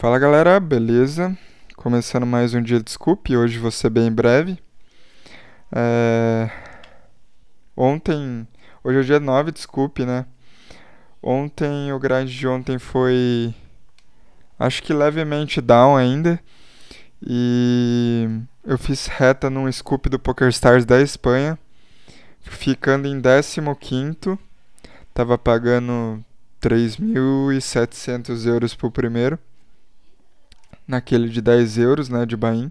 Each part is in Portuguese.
Fala galera, beleza? Começando mais um dia de Scoop, hoje vou ser bem breve. É... Ontem, hoje é o dia 9 de Scoop, né? Ontem, o grind de ontem foi, acho que levemente down ainda. E eu fiz reta num Scoop do PokerStars da Espanha, ficando em 15º. Tava pagando 3.700 euros pro primeiro naquele de 10 euros, né, de Bahia.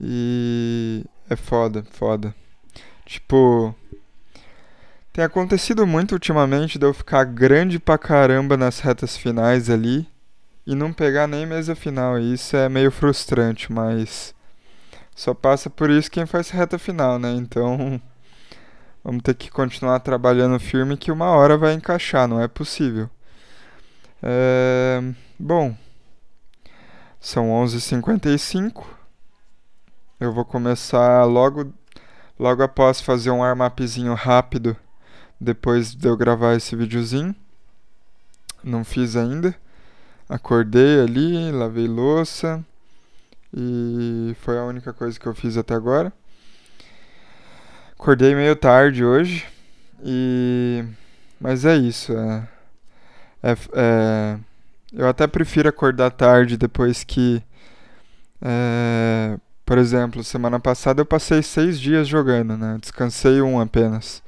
E é foda, foda. Tipo, tem acontecido muito ultimamente de eu ficar grande pra caramba nas retas finais ali e não pegar nem mesa final. E isso é meio frustrante, mas só passa por isso quem faz reta final, né? Então vamos ter que continuar trabalhando firme que uma hora vai encaixar, não é possível. É... Bom, são 11h55. Eu vou começar logo, logo após fazer um armapzinho rápido depois de eu gravar esse videozinho. Não fiz ainda. Acordei ali, lavei louça e foi a única coisa que eu fiz até agora. Acordei meio tarde hoje e mas é isso. É, é, é eu até prefiro acordar tarde depois que. É, por exemplo, semana passada eu passei seis dias jogando, né? Descansei um apenas.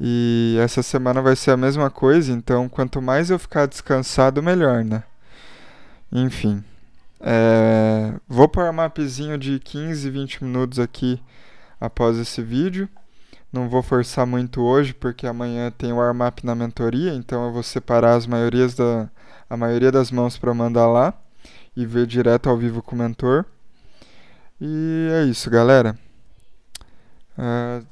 E essa semana vai ser a mesma coisa, então quanto mais eu ficar descansado, melhor, né? Enfim. É, vou pôr um mapzinho de 15, 20 minutos aqui após esse vídeo. Não vou forçar muito hoje, porque amanhã tem o warm-up na mentoria, então eu vou separar as maiorias da, a maioria das mãos para mandar lá e ver direto ao vivo com o mentor. E é isso, galera. Uh,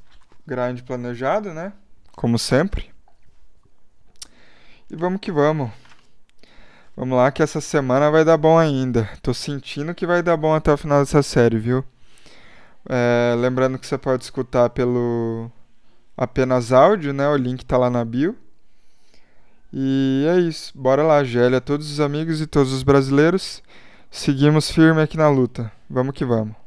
grind planejado, né? Como sempre. E vamos que vamos. Vamos lá que essa semana vai dar bom ainda. Tô sentindo que vai dar bom até o final dessa série, viu? É, lembrando que você pode escutar pelo apenas áudio, né? O link tá lá na bio. E é isso. Bora lá, Gélia, todos os amigos e todos os brasileiros. Seguimos firme aqui na luta. Vamos que vamos.